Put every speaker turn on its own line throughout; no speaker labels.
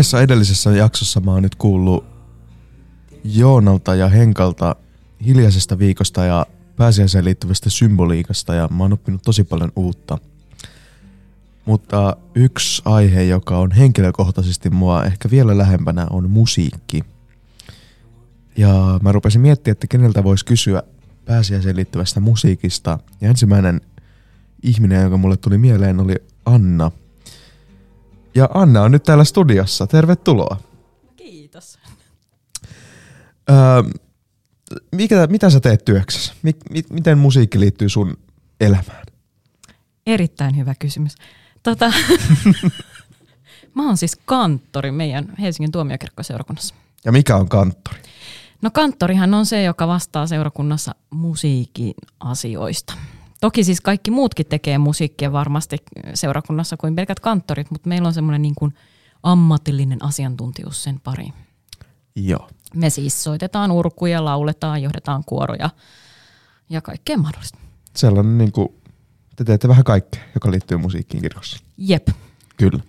kahdessa edellisessä jaksossa mä oon nyt kuullut Joonalta ja Henkalta hiljaisesta viikosta ja pääsiäiseen liittyvästä symboliikasta ja mä oon oppinut tosi paljon uutta. Mutta yksi aihe, joka on henkilökohtaisesti mua ehkä vielä lähempänä, on musiikki. Ja mä rupesin miettimään, että keneltä voisi kysyä pääsiäiseen liittyvästä musiikista. Ja ensimmäinen ihminen, joka mulle tuli mieleen, oli Anna. Ja Anna on nyt täällä studiossa. Tervetuloa.
Kiitos.
Öö, mikä, mitä sä teet työksessä? Mi, mi, miten musiikki liittyy sun elämään?
Erittäin hyvä kysymys. Tota, mä oon siis kanttori meidän Helsingin tuomiokirkkoseurakunnassa.
Ja mikä on kanttori?
No kanttorihan on se, joka vastaa seurakunnassa musiikin asioista. Toki siis kaikki muutkin tekee musiikkia varmasti seurakunnassa kuin pelkät kanttorit, mutta meillä on semmoinen niin kuin ammatillinen asiantuntijuus sen pariin.
Joo.
Me siis soitetaan urkuja, lauletaan, johdetaan kuoroja ja kaikkea mahdollista.
Sellainen niin kuin, te teette vähän kaikkea, joka liittyy musiikkiin kirkossa.
Jep.
Kyllä.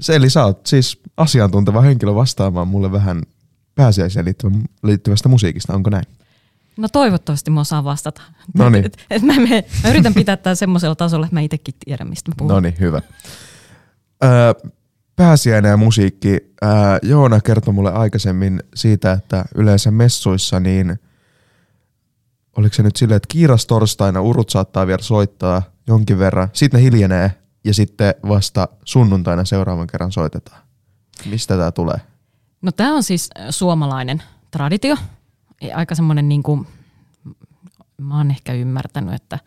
Se, eli sä oot siis asiantunteva henkilö vastaamaan mulle vähän pääsiäiseen liittyvästä musiikista, onko näin?
No toivottavasti mä osaan vastata.
No niin.
Et, et mä, mä, mä yritän pitää tämän semmoisella tasolla, että mä itsekin tiedän, mistä mä puhun.
No niin, hyvä. Öö, pääsiäinen ja musiikki. Öö, Joona kertoi mulle aikaisemmin siitä, että yleensä messuissa niin oliko se nyt silleen, että kiiras torstaina urut saattaa vielä soittaa jonkin verran, sitten ne hiljenee ja sitten vasta sunnuntaina seuraavan kerran soitetaan. Mistä tämä tulee?
No tämä on siis suomalainen traditio. Aika semmoinen niin kuin, mä oon ehkä ymmärtänyt, että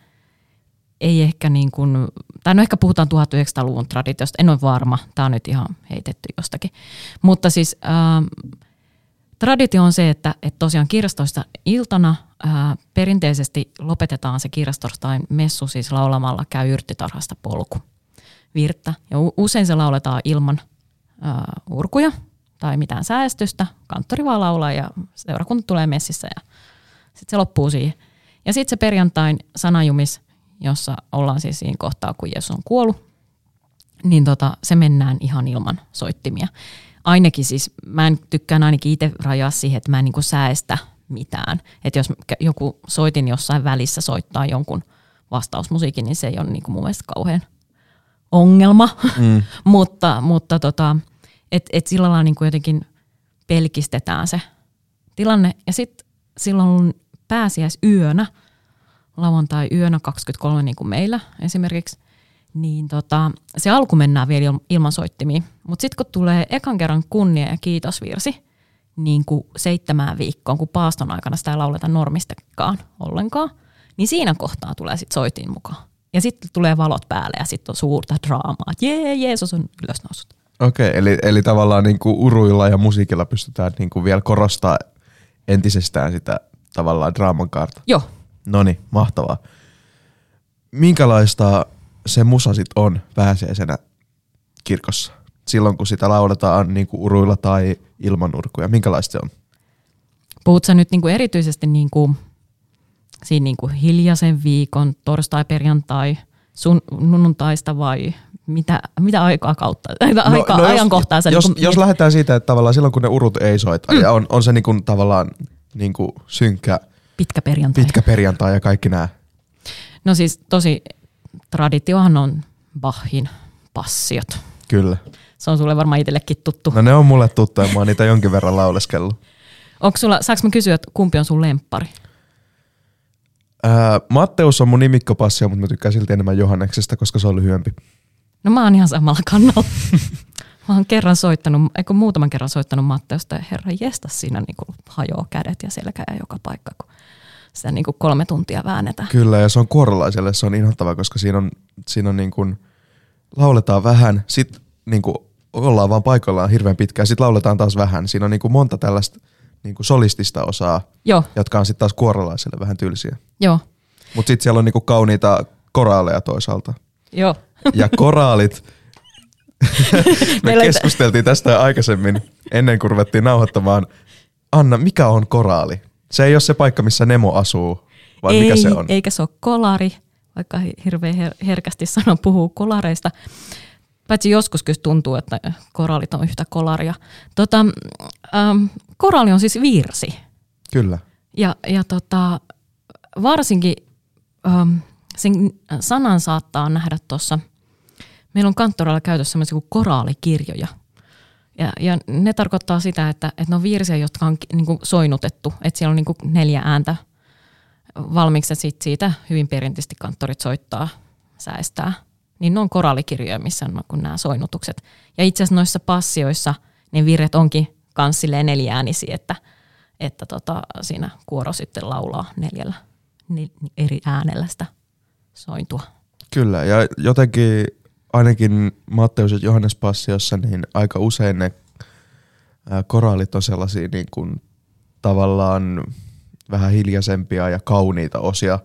ei ehkä niin kuin, tai no ehkä puhutaan 1900-luvun traditiosta, en ole varma, tämä on nyt ihan heitetty jostakin. Mutta siis ähm, traditio on se, että, että tosiaan kirjastoista iltana ää, perinteisesti lopetetaan se kirjastorstain messu siis laulamalla käy yrttitarhasta polku virttä. Ja usein se lauletaan ilman ää, urkuja tai mitään säästystä. Kanttori vaan laulaa ja seurakunta tulee messissä ja sitten se loppuu siihen. Ja sitten se perjantain sanajumis, jossa ollaan siis siinä kohtaa, kun Jeesus on kuollut, niin tota, se mennään ihan ilman soittimia. Ainakin siis, mä en tykkään ainakin itse rajaa siihen, että mä en niin säästä mitään. Että jos joku soitin jossain välissä soittaa jonkun vastausmusiikin, niin se ei ole niin kuin mun mielestä kauhean ongelma. Mm. mutta mutta tota, et, et sillä lailla niin kuin jotenkin pelkistetään se tilanne. Ja sitten silloin lauantai yönä 23 niin kuin meillä esimerkiksi, niin tota, se alku mennään vielä ilman soittimia. Mutta sitten kun tulee ekan kerran kunnia ja kiitosvirsi, niin kuin seitsemään viikkoon, kun paaston aikana sitä ei lauleta normistakaan ollenkaan, niin siinä kohtaa tulee sitten soitin mukaan. Ja sitten tulee valot päälle ja sitten on suurta draamaa, että jee, Jeesus on ylösnoussut.
Okei, okay, eli, eli tavallaan niin kuin uruilla ja musiikilla pystytään niin kuin vielä korostaa entisestään sitä tavallaan draaman kaarta.
Joo.
No niin, mahtavaa. Minkälaista se musa sit on pääsiäisenä kirkossa? Silloin kun sitä lauletaan niin kuin uruilla tai ilman urkuja. Minkälaista se on?
Puhut sä nyt niin kuin erityisesti niin kuin, siinä niin kuin hiljaisen viikon, torstai, perjantai, sun nunnuntaista vai mitä, mitä aikaa kautta, no, aika, no ajankohtaa
jos,
sä
jos,
niin kuin,
jos lähdetään siitä, että tavallaan silloin kun ne urut ei soita mm. ja on, on se niin kuin tavallaan niin kuin synkkä
pitkä perjantai.
pitkä perjantai ja kaikki nämä.
No siis tosi traditiohan on Bachin passiot.
Kyllä.
Se on sulle varmaan itsellekin tuttu.
No ne on mulle tuttuja, mä oon niitä jonkin verran lauleskellut.
Onko sulla, saanko mä kysyä, että kumpi on sun lemppari?
Matteus on mun nimikkopassio, mutta mä tykkään silti enemmän Johanneksesta, koska se on lyhyempi.
No mä oon ihan samalla kannalla. mä oon kerran soittanut, eikö muutaman kerran soittanut Matteusta ja herra jesta siinä niin hajoaa kädet ja selkä ja joka paikka, kun sitä niin kuin kolme tuntia väännetään.
Kyllä, ja se on kuorolaiselle, se on inhottavaa, koska siinä on, siinä on niin kuin, lauletaan vähän, sitten niin kuin ollaan vaan paikallaan hirveän pitkään, sitten lauletaan taas vähän. Siinä on niin kuin monta tällaista niin kuin solistista osaa,
Joo.
jotka on sitten taas kuorolaiselle vähän tylsiä.
Joo.
Mutta sitten siellä on niin kuin kauniita koraaleja toisaalta.
Joo.
Ja koraalit, me keskusteltiin tästä aikaisemmin ennen kuin ruvettiin nauhoittamaan. Anna, mikä on koraali? Se ei ole se paikka, missä Nemo asuu, vai
ei,
mikä se on?
eikä se ole kolari, vaikka hirveän her- herkästi sanon puhuu kolareista. Paitsi joskus kyllä tuntuu, että koraalit on yhtä kolaria. Tota, ähm, koraali on siis virsi.
Kyllä.
Ja, ja tota, varsinkin ähm, sen sanan saattaa nähdä tuossa, meillä on kanttoralla käytössä sellaisia kuin koraalikirjoja. Ja, ja ne tarkoittaa sitä, että, että ne on virsiä, jotka on niin kuin soinutettu, että siellä on niin kuin neljä ääntä valmiiksi, sit siitä hyvin perinteisesti kanttorit soittaa, säästää. Niin ne on koraalikirjoja, missä on niin nämä soinnutukset. Ja itse asiassa noissa passioissa ne virret onkin kans neljäänisiä, että, että tota, siinä kuoro sitten laulaa neljällä eri äänellä sitä sointua.
Kyllä, ja jotenkin ainakin Matteus ja Johannes Passiossa, niin aika usein ne koraalit on sellaisia niin kuin tavallaan vähän hiljaisempia ja kauniita osia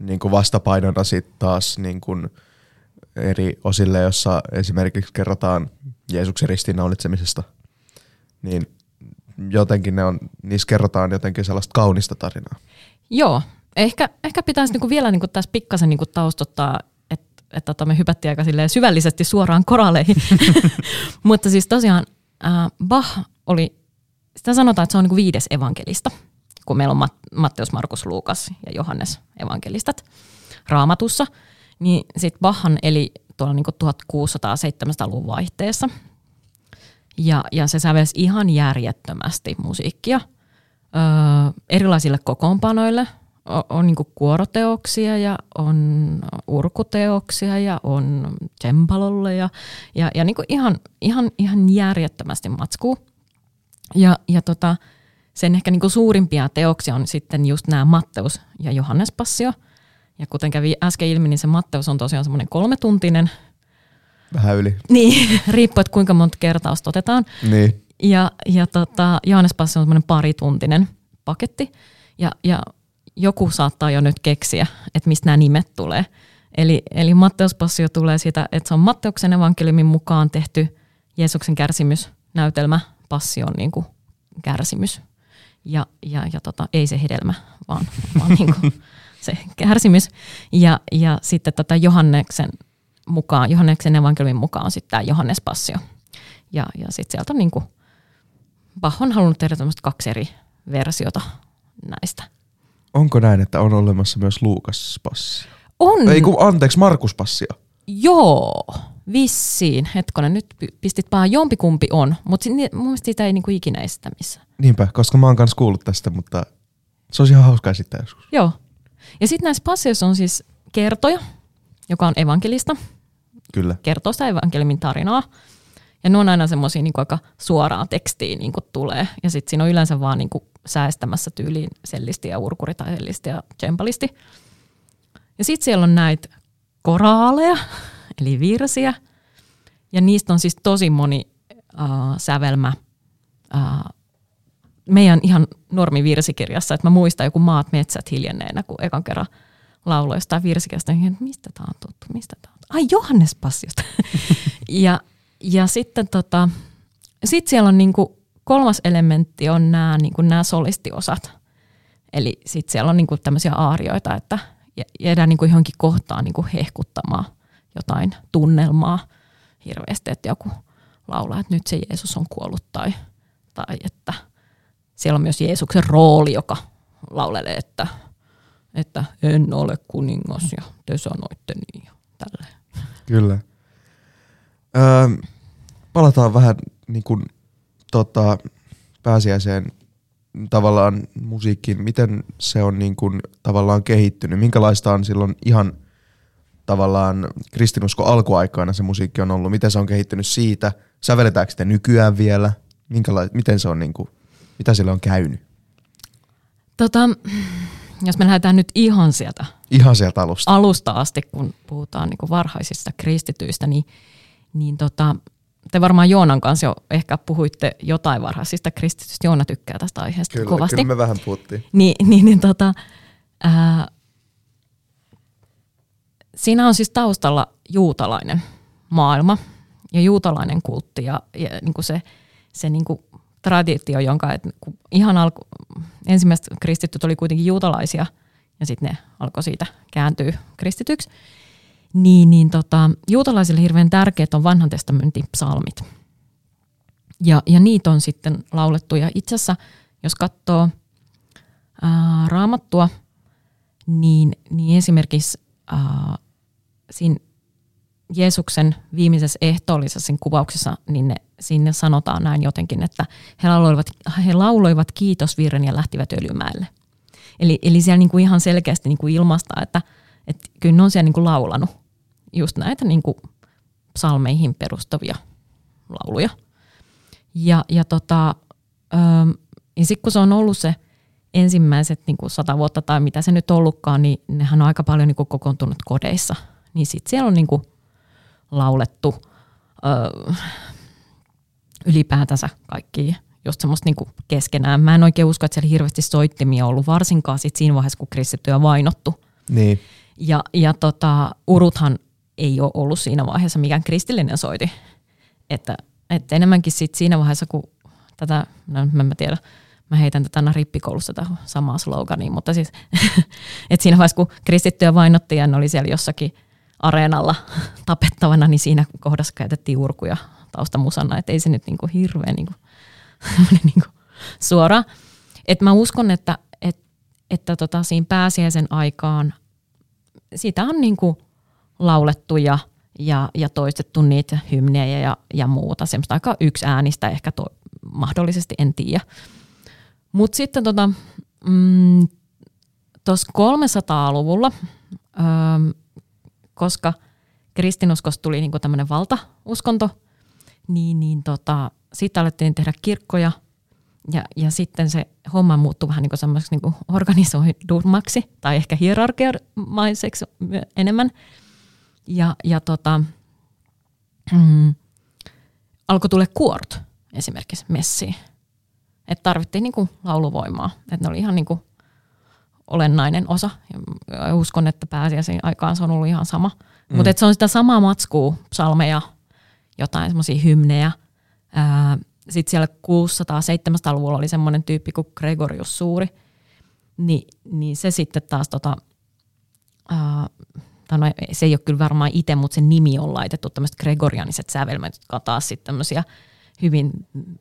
niin kuin vastapainona sitten taas niin kuin eri osille, jossa esimerkiksi kerrotaan Jeesuksen ristiinnaulitsemisesta, niin jotenkin ne on, niissä kerrotaan jotenkin sellaista kaunista tarinaa.
Joo, ehkä, ehkä pitäisi niinku vielä niinku tässä pikkasen niinku taustottaa, että et tota me hypättiin aika syvällisesti suoraan koraleihin. Mutta siis tosiaan äh, Bach oli, sitä sanotaan, että se on niinku viides evankelista, kun meillä on Mat- Matteus, Markus, Luukas ja Johannes evankelistat raamatussa. Niin sitten Bachhan eli tuolla niinku 1600-700-luvun vaihteessa. Ja, ja se sävelsi ihan järjettömästi musiikkia öö, erilaisille kokoonpanoille – on, on niin kuoroteoksia ja on urkuteoksia ja on cembalolle ja, ja, ja niin ihan, ihan, ihan järjettömästi matskuu. Ja, ja tota, sen ehkä niin suurimpia teoksia on sitten just nämä Matteus ja Johannes Passio. Ja kuten kävi äsken ilmi, niin se Matteus on tosiaan semmoinen kolmetuntinen.
Vähän yli.
Niin, riippuu, että kuinka monta kertaa otetaan.
Niin.
Ja, ja tota, Johannes Passio on semmoinen parituntinen paketti. Ja, ja joku saattaa jo nyt keksiä, että mistä nämä nimet tulee. Eli, eli Matteuspassio tulee siitä, että se on Matteuksen evankeliumin mukaan tehty Jeesuksen kärsimysnäytelmä, passion niin kuin kärsimys. Ja, ja, ja tota, ei se hedelmä, vaan, vaan niin kuin se kärsimys. Ja, ja sitten tota Johanneksen mukaan, Johanneksen evankeliumin mukaan on sitten tämä Johannes Passio. Ja, ja sitten sieltä on niin kuin, Bach on halunnut tehdä kaksi eri versiota näistä
onko näin, että on olemassa myös Luukas Passio?
On.
Ei kun, anteeksi, Markus Passio.
Joo, vissiin. Hetkonen, nyt pistit vaan jompikumpi on, mutta mun mielestä siitä ei niinku ikinä esitä missään.
Niinpä, koska mä oon kanssa kuullut tästä, mutta se olisi ihan hauskaa esittää joskus.
Joo. Ja sitten näissä passioissa on siis kertoja, joka on evankelista.
Kyllä.
Kertoo sitä evankeliumin tarinaa. Ja ne on aina semmoisia niin aika suoraa tekstiä niin tulee. Ja sitten siinä on yleensä vaan niin säästämässä tyyliin sellisti ja urkuri tai sellisti ja tsempalisti. Ja sitten siellä on näitä koraaleja, eli virsiä. Ja niistä on siis tosi moni äh, sävelmä äh, meidän ihan normivirsikirjassa. Että mä muistan joku maat metsät hiljenneenä, kun ekan kerran lauloi jostain virsikästä, niin mistä tämä on tuttu, mistä tämä on Ai Johannes Passiosta. ja, ja sitten tota, sit siellä on niinku kolmas elementti on nämä niinku nämä solistiosat. Eli sitten siellä on niinku tämmöisiä aarioita, että jäädään niinku johonkin kohtaan niinku hehkuttamaan jotain tunnelmaa hirveästi, että joku laulaa, että nyt se Jeesus on kuollut tai, tai että siellä on myös Jeesuksen rooli, joka laulelee, että, että en ole kuningas ja te sanoitte niin ja tälleen.
Kyllä. Öö, palataan vähän niin kuin, tota, pääsiäiseen tavallaan musiikkiin. Miten se on niin kuin, tavallaan kehittynyt? Minkälaista on silloin ihan tavallaan kristinusko alkuaikoina se musiikki on ollut? Miten se on kehittynyt siitä? Sävelletäänkö sitä nykyään vielä? Minkäla- miten se on, niin kuin, mitä sille on käynyt?
Tota, jos me lähdetään nyt ihan sieltä,
ihan sieltä alusta.
alusta asti, kun puhutaan niin kuin varhaisista kristityistä, niin, niin tota, te varmaan Joonan kanssa jo ehkä puhuitte jotain varhaisista kristitystä. Joona tykkää tästä aiheesta
kyllä,
kovasti.
Kyllä me vähän puhuttiin.
Niin, niin, niin tota, ää, siinä on siis taustalla juutalainen maailma ja juutalainen kultti ja, ja niin kuin se, se niin kuin traditio, jonka et, kun ihan alku, ensimmäiset kristityt oli kuitenkin juutalaisia ja sitten ne alkoi siitä kääntyä kristityksi, niin, niin tota, juutalaisille hirveän tärkeät on vanhan testamentin psalmit. Ja, ja niitä on sitten laulettu. Ja itse asiassa, jos katsoo ää, raamattua, niin, niin esimerkiksi ää, siinä Jeesuksen viimeisessä ehtoollisessa kuvauksessa, niin ne, sinne sanotaan näin jotenkin, että he lauloivat, he lauloivat kiitosvirren ja lähtivät öljymäelle. Eli, eli siellä niin kuin ihan selkeästi niin kuin että, että kyllä ne on siellä niin kuin laulanut just näitä niin kuin psalmeihin perustavia lauluja. Ja, ja, tota, ja sitten kun se on ollut se ensimmäiset niin kuin sata vuotta tai mitä se nyt ollutkaan, niin nehän on aika paljon niin kuin kokoontunut kodeissa. Niin sitten siellä on niin kuin laulettu öö, ylipäätänsä kaikki just semmoista niinku keskenään. Mä en oikein usko, että siellä hirveästi soittimia on ollut, varsinkaan sit siinä vaiheessa, kun kristittyjä on vainottu.
Niin.
Ja, ja tota, uruthan ei ole ollut siinä vaiheessa mikään kristillinen soiti. Että, että enemmänkin sit siinä vaiheessa, kun tätä, no mä en tiedä, mä heitän tätä aina rippikoulussa tätä samaa slogania, mutta siis, että siinä vaiheessa, kun kristittyjä vainottiin ja ne oli siellä jossakin areenalla tapettavana, niin siinä kohdassa käytettiin urkuja taustamusana, että ei se nyt niinku hirveän niinku, niinku suora. Et mä uskon, että, et, että tota, siinä pääsiäisen aikaan siitä on niinku laulettu ja, ja, ja toistettu niitä hymnejä ja, ja muuta. Semmoista aika yksi äänistä ehkä to, mahdollisesti, en tiedä. Mutta sitten tota, mm, 300-luvulla, öö, koska kristinuskosta tuli niinku tämmöinen valtauskonto, niin, niin tota, sitten alettiin tehdä kirkkoja ja, ja sitten se homma muuttui vähän niin kuin semmoiseksi niin organisoidummaksi tai ehkä hierarkiamaiseksi enemmän. Ja, ja tota, mm, alkoi tulla kuort esimerkiksi messiin. Että tarvittiin niin kuin lauluvoimaa. Että ne oli ihan niin kuin olennainen osa. Ja uskon, että pääsiäisen aikaan se on ollut ihan sama. Mm. Mutta se on sitä samaa matskua, psalmeja, jotain semmoisia hymnejä. Sitten siellä 600-700-luvulla oli semmoinen tyyppi kuin Gregorius Suuri. Ni, niin se sitten taas, tota, ää, no, se ei ole kyllä varmaan itse, mutta sen nimi on laitettu tämmöiset gregorianiset sävelmät, jotka on taas sitten tämmöisiä hyvin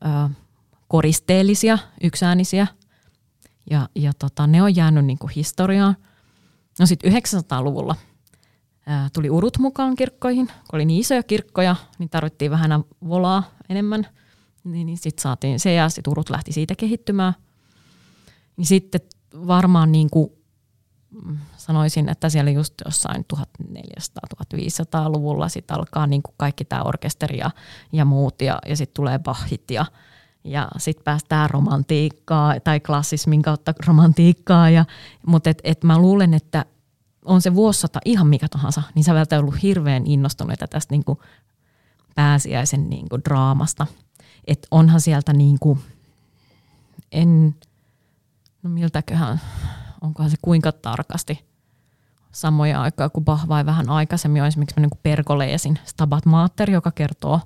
ää, koristeellisia, yksäänisiä. Ja, ja tota, ne on jäänyt niin kuin historiaan. No sitten 900-luvulla ää, tuli urut mukaan kirkkoihin. Kun oli niin isoja kirkkoja, niin tarvittiin vähän volaa enemmän. Niin, niin sitten saatiin se ja sitten urut lähti siitä kehittymään. Niin sitten varmaan niin kuin mm, sanoisin, että siellä just jossain 1400-1500-luvulla sitten alkaa niin kuin kaikki tämä orkesteri ja, ja muut ja, ja sitten tulee Bachit ja, ja sitten päästään romantiikkaa tai klassismin kautta romantiikkaa. Ja, mutta et, et mä luulen, että on se vuosisata ihan mikä tahansa, niin sä välttämättä ollut hirveän innostuneita tästä niin kuin pääsiäisen niin kuin draamasta. Että onhan sieltä niin kuin, en, no miltäköhän, onkohan se kuinka tarkasti samoja aikaa kuin Bach vai vähän aikaisemmin on esimerkiksi niin kuin Pergoleesin Stabat Mater, joka kertoo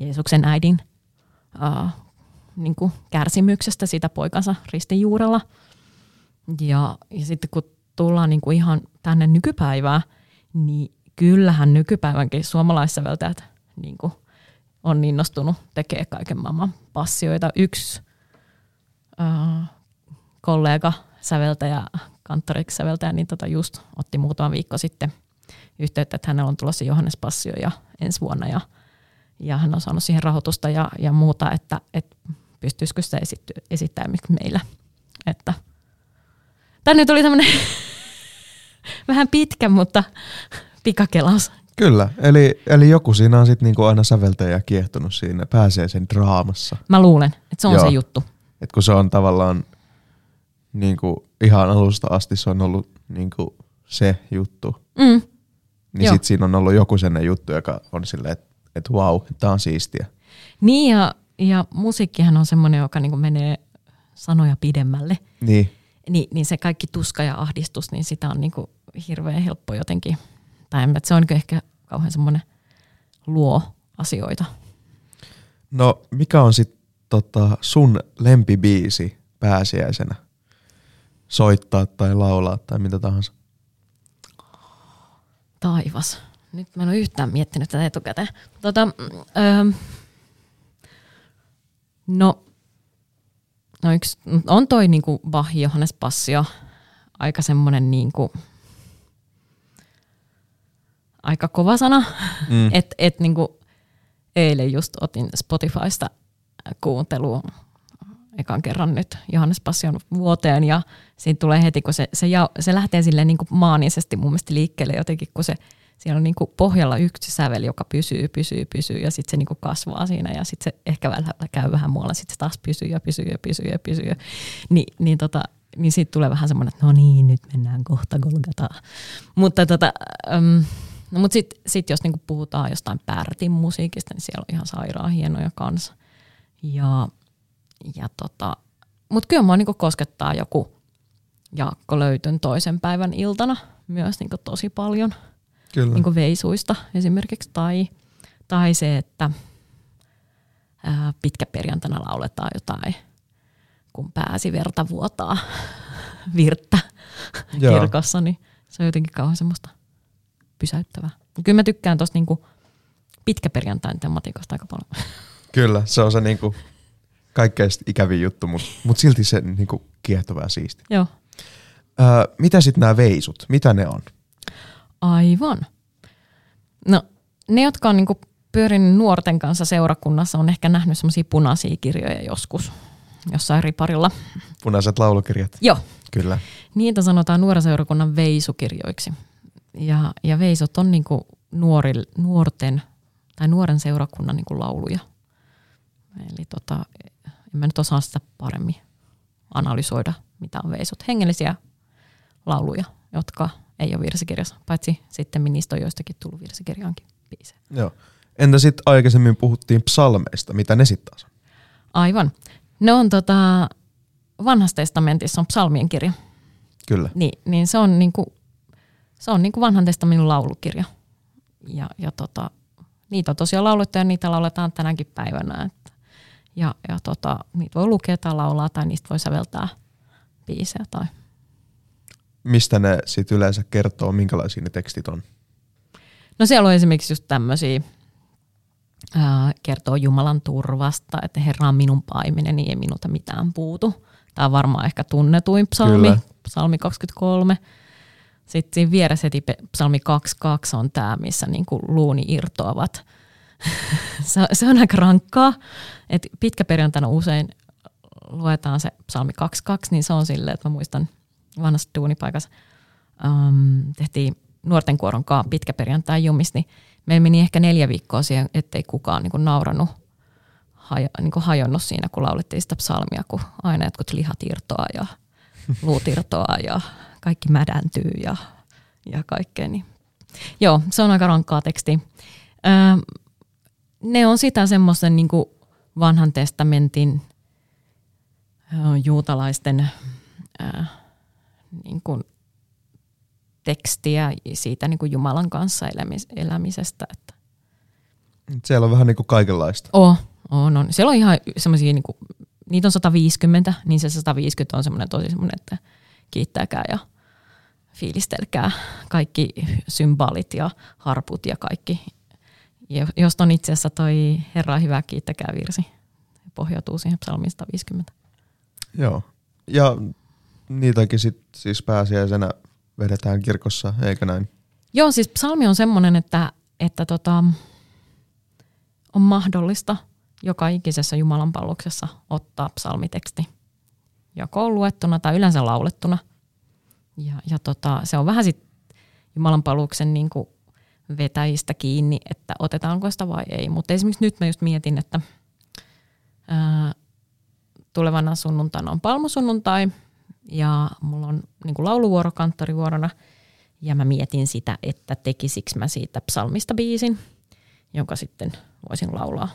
Jeesuksen äidin uh, niin kuin kärsimyksestä sitä poikansa ristin juurella. Ja, ja sitten kun tullaan niin kuin ihan tänne nykypäivään, niin kyllähän nykypäivänkin suomalaissäveltäjät niin kuin on innostunut tekemään kaiken maailman passioita. Yksi äh, kollega säveltäjä, kanttoriksi säveltäjä, niin tota just otti muutama viikko sitten yhteyttä, että hänellä on tulossa Johannes Passio ja ensi vuonna ja, ja hän on saanut siihen rahoitusta ja, ja muuta, että, että pystyisikö sitä esittämään meillä. Että, tämä nyt oli tämmöinen vähän pitkä, mutta pikakelaus.
Kyllä, eli, eli joku siinä on sitten niinku aina säveltäjä kiehtonut siinä pääsiäisen draamassa.
Mä luulen, että se on Joo. se juttu.
Et kun se on tavallaan niinku ihan alusta asti se on ollut niinku se juttu. Mm. Niin sitten siinä on ollut joku sellainen juttu, joka on silleen, että et wow, tämä on siistiä.
Niin ja, ja musiikkihan on semmoinen, joka niinku menee sanoja pidemmälle.
Niin.
Ni, niin se kaikki tuska ja ahdistus, niin sitä on niinku hirveän helppo jotenkin, tai en, se on ehkä kauhean semmoinen luo asioita.
No mikä on sitten tota, sun lempibiisi pääsiäisenä? Soittaa tai laulaa tai mitä tahansa?
taivas. Nyt mä en ole yhtään miettinyt tätä etukäteen. Tota, öö, no, no yksi, on toi niinku Bach Johannes Passio aika semmoinen niinku, aika kova sana. Mm. että et niinku, eilen just otin Spotifysta kuuntelua ekan kerran nyt Johannes Passion vuoteen ja siinä tulee heti, kun se, se, ja, se lähtee silleen niin kuin maanisesti mun mielestä liikkeelle jotenkin, kun se siellä on niin kuin pohjalla yksi sävel, joka pysyy, pysyy, pysyy ja sitten se niin kuin kasvaa siinä ja sitten se ehkä välillä käy vähän muualla, sitten se taas pysyy ja pysyy ja pysyy ja pysyy. Ni, niin tota, niin siitä tulee vähän semmoinen, että no niin, nyt mennään kohta Golgataan. Mutta tota, um, no mut sitten sit jos niinku puhutaan jostain Pärtin musiikista, niin siellä on ihan sairaan hienoja kanssa. Ja, ja tota, mutta kyllä mua niinku koskettaa joku Jaakko Löytön toisen päivän iltana myös niinku tosi paljon. Kyllä. Niinku veisuista esimerkiksi. Tai, tai se, että ää, perjantana lauletaan jotain, kun pääsi verta vuotaa virttä kirkossa, niin se on jotenkin kauhean semmoista pysäyttävää. Kyllä mä tykkään tuosta niinku pitkäperjantain tematiikasta aika paljon.
Kyllä, se on se niinku kaikkein ikävin juttu, mutta mut silti se niinku kiehtova ja siisti.
Joo.
Öö, mitä sitten nämä veisut, mitä ne on?
Aivan. No ne, jotka on niinku pyörinyt nuorten kanssa seurakunnassa, on ehkä nähnyt semmoisia punaisia kirjoja joskus jossain riparilla.
Punaiset laulukirjat.
Joo.
Kyllä.
Niitä sanotaan nuoriseurakunnan veisukirjoiksi. Ja, ja veisot on niinku nuori, nuorten tai nuoren seurakunnan niinku lauluja. Eli tota, en mä nyt osaa sitä paremmin analysoida, mitä on veisot. Hengellisiä lauluja, jotka ei ole virsikirjassa, paitsi sitten niistä on joistakin tullut virsikirjaankin biisejä.
Joo. Entä sitten aikaisemmin puhuttiin psalmeista, mitä ne sitten taas on?
Aivan. Ne on tota, vanhassa testamentissa on psalmien kirja.
Kyllä.
Niin, niin se on niinku, se on niinku vanhan testamentin laulukirja. Ja, ja tota, niitä on tosiaan laulettu ja niitä lauletaan tänäkin päivänä. Että, ja ja tota, niitä voi lukea tai laulaa tai niistä voi säveltää biisejä. Tai.
Mistä ne sitten yleensä kertoo, minkälaisia ne tekstit on?
No siellä on esimerkiksi just tämmöisiä, kertoo Jumalan turvasta, että Herra on minun paiminen, niin ei minulta mitään puutu. Tämä on varmaan ehkä tunnetuin psalmi, Kyllä. psalmi 23. Sitten siinä vieressä heti psalmi 22 on tämä, missä niinku luuni irtoavat. se, on aika rankkaa. Et pitkäperjantaina usein luetaan se psalmi 22, niin se on silleen, että mä muistan vanhassa duunipaikassa um, tehtiin nuorten kuoron kanssa pitkäperjantai jumis, niin meillä meni ehkä neljä viikkoa siihen, ettei kukaan niin kuin nauranut, hajo, niin kuin hajonnut siinä, kun laulettiin sitä psalmia, kun aina jotkut lihat irtoaa ja luut irtoaa ja kaikki mädäntyy ja, ja kaikkea. Niin. Joo, se on aika rankkaa teksti. Öö, ne on sitä semmoisen niin vanhan testamentin juutalaisten öö, niin kuin tekstiä siitä niin kuin Jumalan kanssa elämis, elämisestä. Että.
Siellä on vähän niin kuin kaikenlaista.
Oh, on, on. Siellä on ihan semmoisia, niin kuin, niitä on 150, niin se 150 on semmoinen tosi semmoinen, että kiittäkää ja fiilistelkää kaikki symbolit ja harput ja kaikki. Josta on itse asiassa toi Herra hyvä kiittäkää virsi. Pohjautuu siihen psalmiin 150.
Joo. Ja niitäkin sit siis pääsiäisenä vedetään kirkossa, eikö näin?
Joo, siis psalmi on semmoinen, että, että tota, on mahdollista joka ikisessä Jumalan palveluksessa ottaa psalmiteksti joko luettuna tai yleensä laulettuna. Ja, ja tota, se on vähän sit Jumalan palveluksen niin vetäjistä kiinni, että otetaanko sitä vai ei. Mutta esimerkiksi nyt mä just mietin, että ää, tulevana sunnuntaina on palmusunnuntai – ja mulla on niin kuin lauluvuoro kanttorivuorona ja mä mietin sitä, että tekisikö mä siitä psalmista biisin, jonka sitten voisin laulaa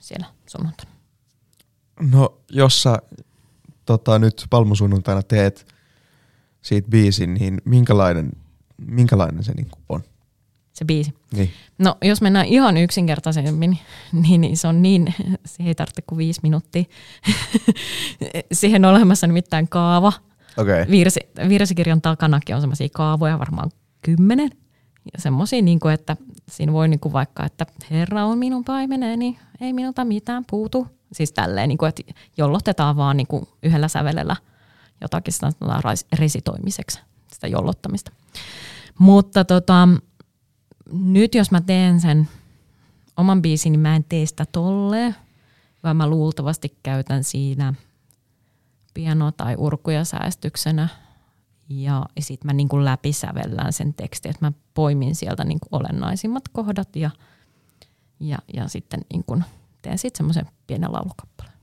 siellä sunnuntaina.
No jos sä tota, nyt palmusunnuntaina teet siitä biisin, niin minkälainen, minkälainen se niin on?
Se biisi?
Niin.
No jos mennään ihan yksinkertaisemmin, niin, niin se on niin, se ei tarvitse kuin viisi minuuttia. Siihen on olemassa nimittäin kaava.
Okay.
Virsi, virsikirjan takanakin on semmoisia kaavoja, varmaan kymmenen. Ja semmoisia, niin kuin, että siinä voi niin kuin vaikka, että Herra on minun paimeneni, ei minulta mitään puutu. Siis tälleen, niin kuin, että jollotetaan vaan niin kuin yhdellä sävelellä jotakin sitä resitoimiseksi, sitä jollottamista. Mutta tota, nyt jos mä teen sen oman biisin, niin mä en tee sitä tolleen, vaan mä luultavasti käytän siinä piano- tai urkuja säästyksenä. Ja sitten mä niin kuin läpisävellään sen tekstin, että mä poimin sieltä niin kuin olennaisimmat kohdat ja, ja, ja sitten niin teen sitten semmoisen pienen laulukappaleen.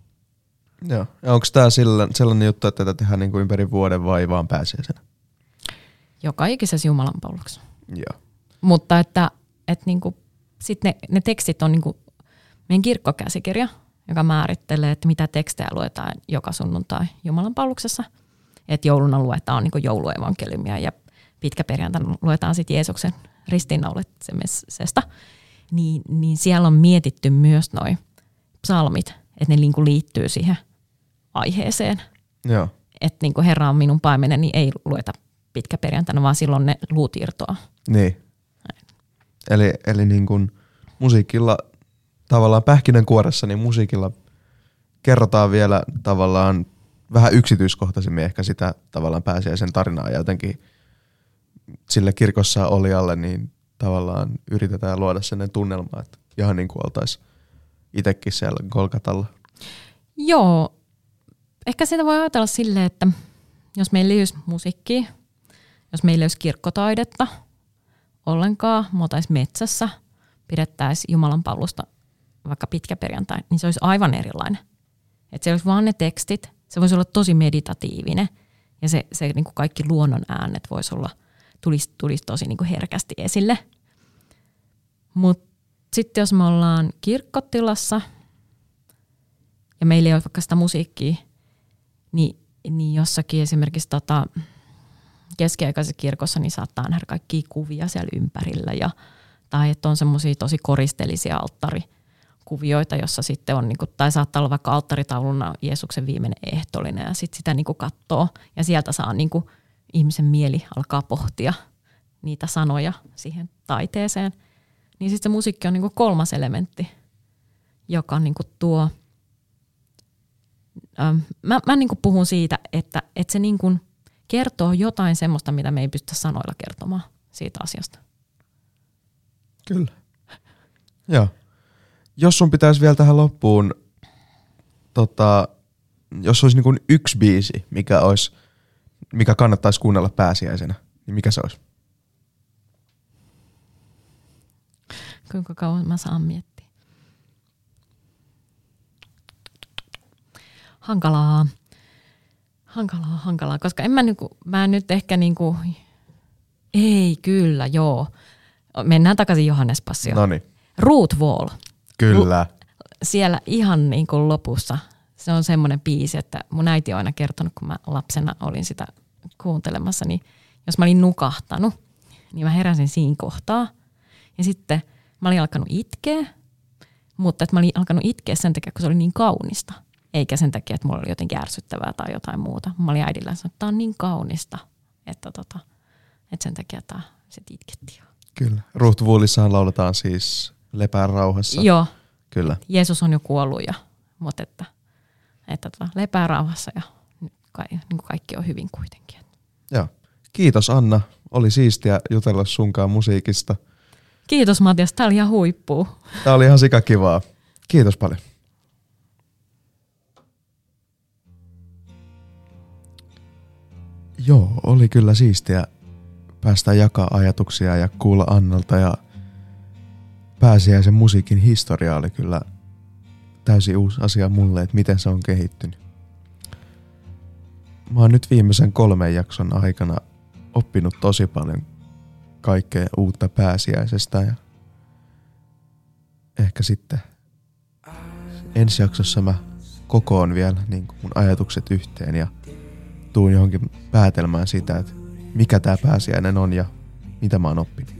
Joo. Ja onko tämä sellainen juttu, että tätä tehdään niin kuin ympäri vuoden vai vaan pääsiäisenä?
Joka ikisessä Jumalan palveluksessa.
Joo.
Mutta että, että niin kuin, sit ne, ne tekstit on niin kuin meidän kirkkokäsikirja, joka määrittelee, että mitä tekstejä luetaan joka sunnuntai Jumalan palveluksessa. Että jouluna luetaan niin jouluevankeliumia ja pitkäperjantaina luetaan sitten Jeesuksen ristiinnauletsemisesta. Niin, niin siellä on mietitty myös noin psalmit, että ne niin kuin liittyy siihen aiheeseen.
Joo.
Että niin kuin Herra on minun paimenen, niin ei lueta pitkäperjantaina, vaan silloin ne luut irtoaa.
Niin. Eli, eli niin kuin musiikilla tavallaan pähkinänkuoressa, niin musiikilla kerrotaan vielä tavallaan vähän yksityiskohtaisemmin ehkä sitä tavallaan pääsiäisen tarinaa ja jotenkin sille kirkossa olijalle niin tavallaan yritetään luoda sellainen tunnelma, että ihan niin kuin oltaisiin itsekin siellä Golgatalla.
Joo, ehkä sitä voi ajatella silleen, että jos meillä ei olisi musiikkia, jos meillä ei olisi kirkkotaidetta ollenkaan, me metsässä, pidettäisiin Jumalan palvelusta vaikka pitkä perjantai, niin se olisi aivan erilainen. Että se olisi vaan ne tekstit, se voisi olla tosi meditatiivinen ja se, se niin kuin kaikki luonnon äänet voisi olla, tulisi, tulisi tosi niin kuin herkästi esille. Mutta sitten jos me ollaan kirkkotilassa ja meillä ei ole vaikka sitä musiikkia, niin, niin jossakin esimerkiksi tota, keskiaikaisessa kirkossa niin saattaa nähdä kaikkia kuvia siellä ympärillä ja, tai että on semmoisia tosi koristelisia alttari kuvioita, jossa sitten on, niin kuin, tai saattaa olla vaikka alttaritauluna Jeesuksen viimeinen ehtolinen ja sitten sitä niin katsoo ja sieltä saa niin kuin, ihmisen mieli alkaa pohtia niitä sanoja siihen taiteeseen. Niin sitten se musiikki on niin kuin kolmas elementti, joka niin kuin tuo, mä, mä niin kuin puhun siitä, että, että se niin kuin kertoo jotain semmoista, mitä me ei pystytä sanoilla kertomaan siitä asiasta.
Kyllä. Joo jos sun pitäisi vielä tähän loppuun, tota, jos olisi niin yksi biisi, mikä, olisi, mikä kannattaisi kuunnella pääsiäisenä, niin mikä se olisi?
Kuinka kauan mä saan miettiä? Hankalaa. Hankalaa, hankalaa, koska en mä, niinku, mä nyt ehkä niinku, ei kyllä, joo. Mennään takaisin Johannes Passioon.
No niin.
Root Wall.
Kyllä.
Siellä ihan niin kuin lopussa se on semmoinen biisi, että mun äiti on aina kertonut, kun mä lapsena olin sitä kuuntelemassa, niin jos mä olin nukahtanut, niin mä heräsin siinä kohtaa. Ja sitten mä olin alkanut itkeä, mutta että mä olin alkanut itkeä sen takia, kun se oli niin kaunista. Eikä sen takia, että mulla oli jotenkin ärsyttävää tai jotain muuta. Mä olin äidillä sanonut, että tämä on niin kaunista, että, tota, että sen takia tämä sitten itkettiin.
Kyllä. Ruth Woolissahan lauletaan siis lepää rauhassa.
Joo.
Kyllä.
Jeesus on jo kuollut, ja, mutta että, että tota, lepää rauhassa ja kai, niin kuin kaikki on hyvin kuitenkin.
Joo. Kiitos Anna. Oli siistiä jutella sunkaan musiikista.
Kiitos Matias, tää oli ihan huippuu.
Tää oli ihan sikakivaa. Kiitos paljon. Joo, oli kyllä siistiä päästä jakaa ajatuksia ja kuulla Annalta ja pääsiäisen musiikin historia oli kyllä täysin uusi asia mulle, että miten se on kehittynyt. Mä oon nyt viimeisen kolmen jakson aikana oppinut tosi paljon kaikkea uutta pääsiäisestä ja ehkä sitten ensi jaksossa mä kokoon vielä niin mun ajatukset yhteen ja tuun johonkin päätelmään siitä, että mikä tämä pääsiäinen on ja mitä mä oon oppinut.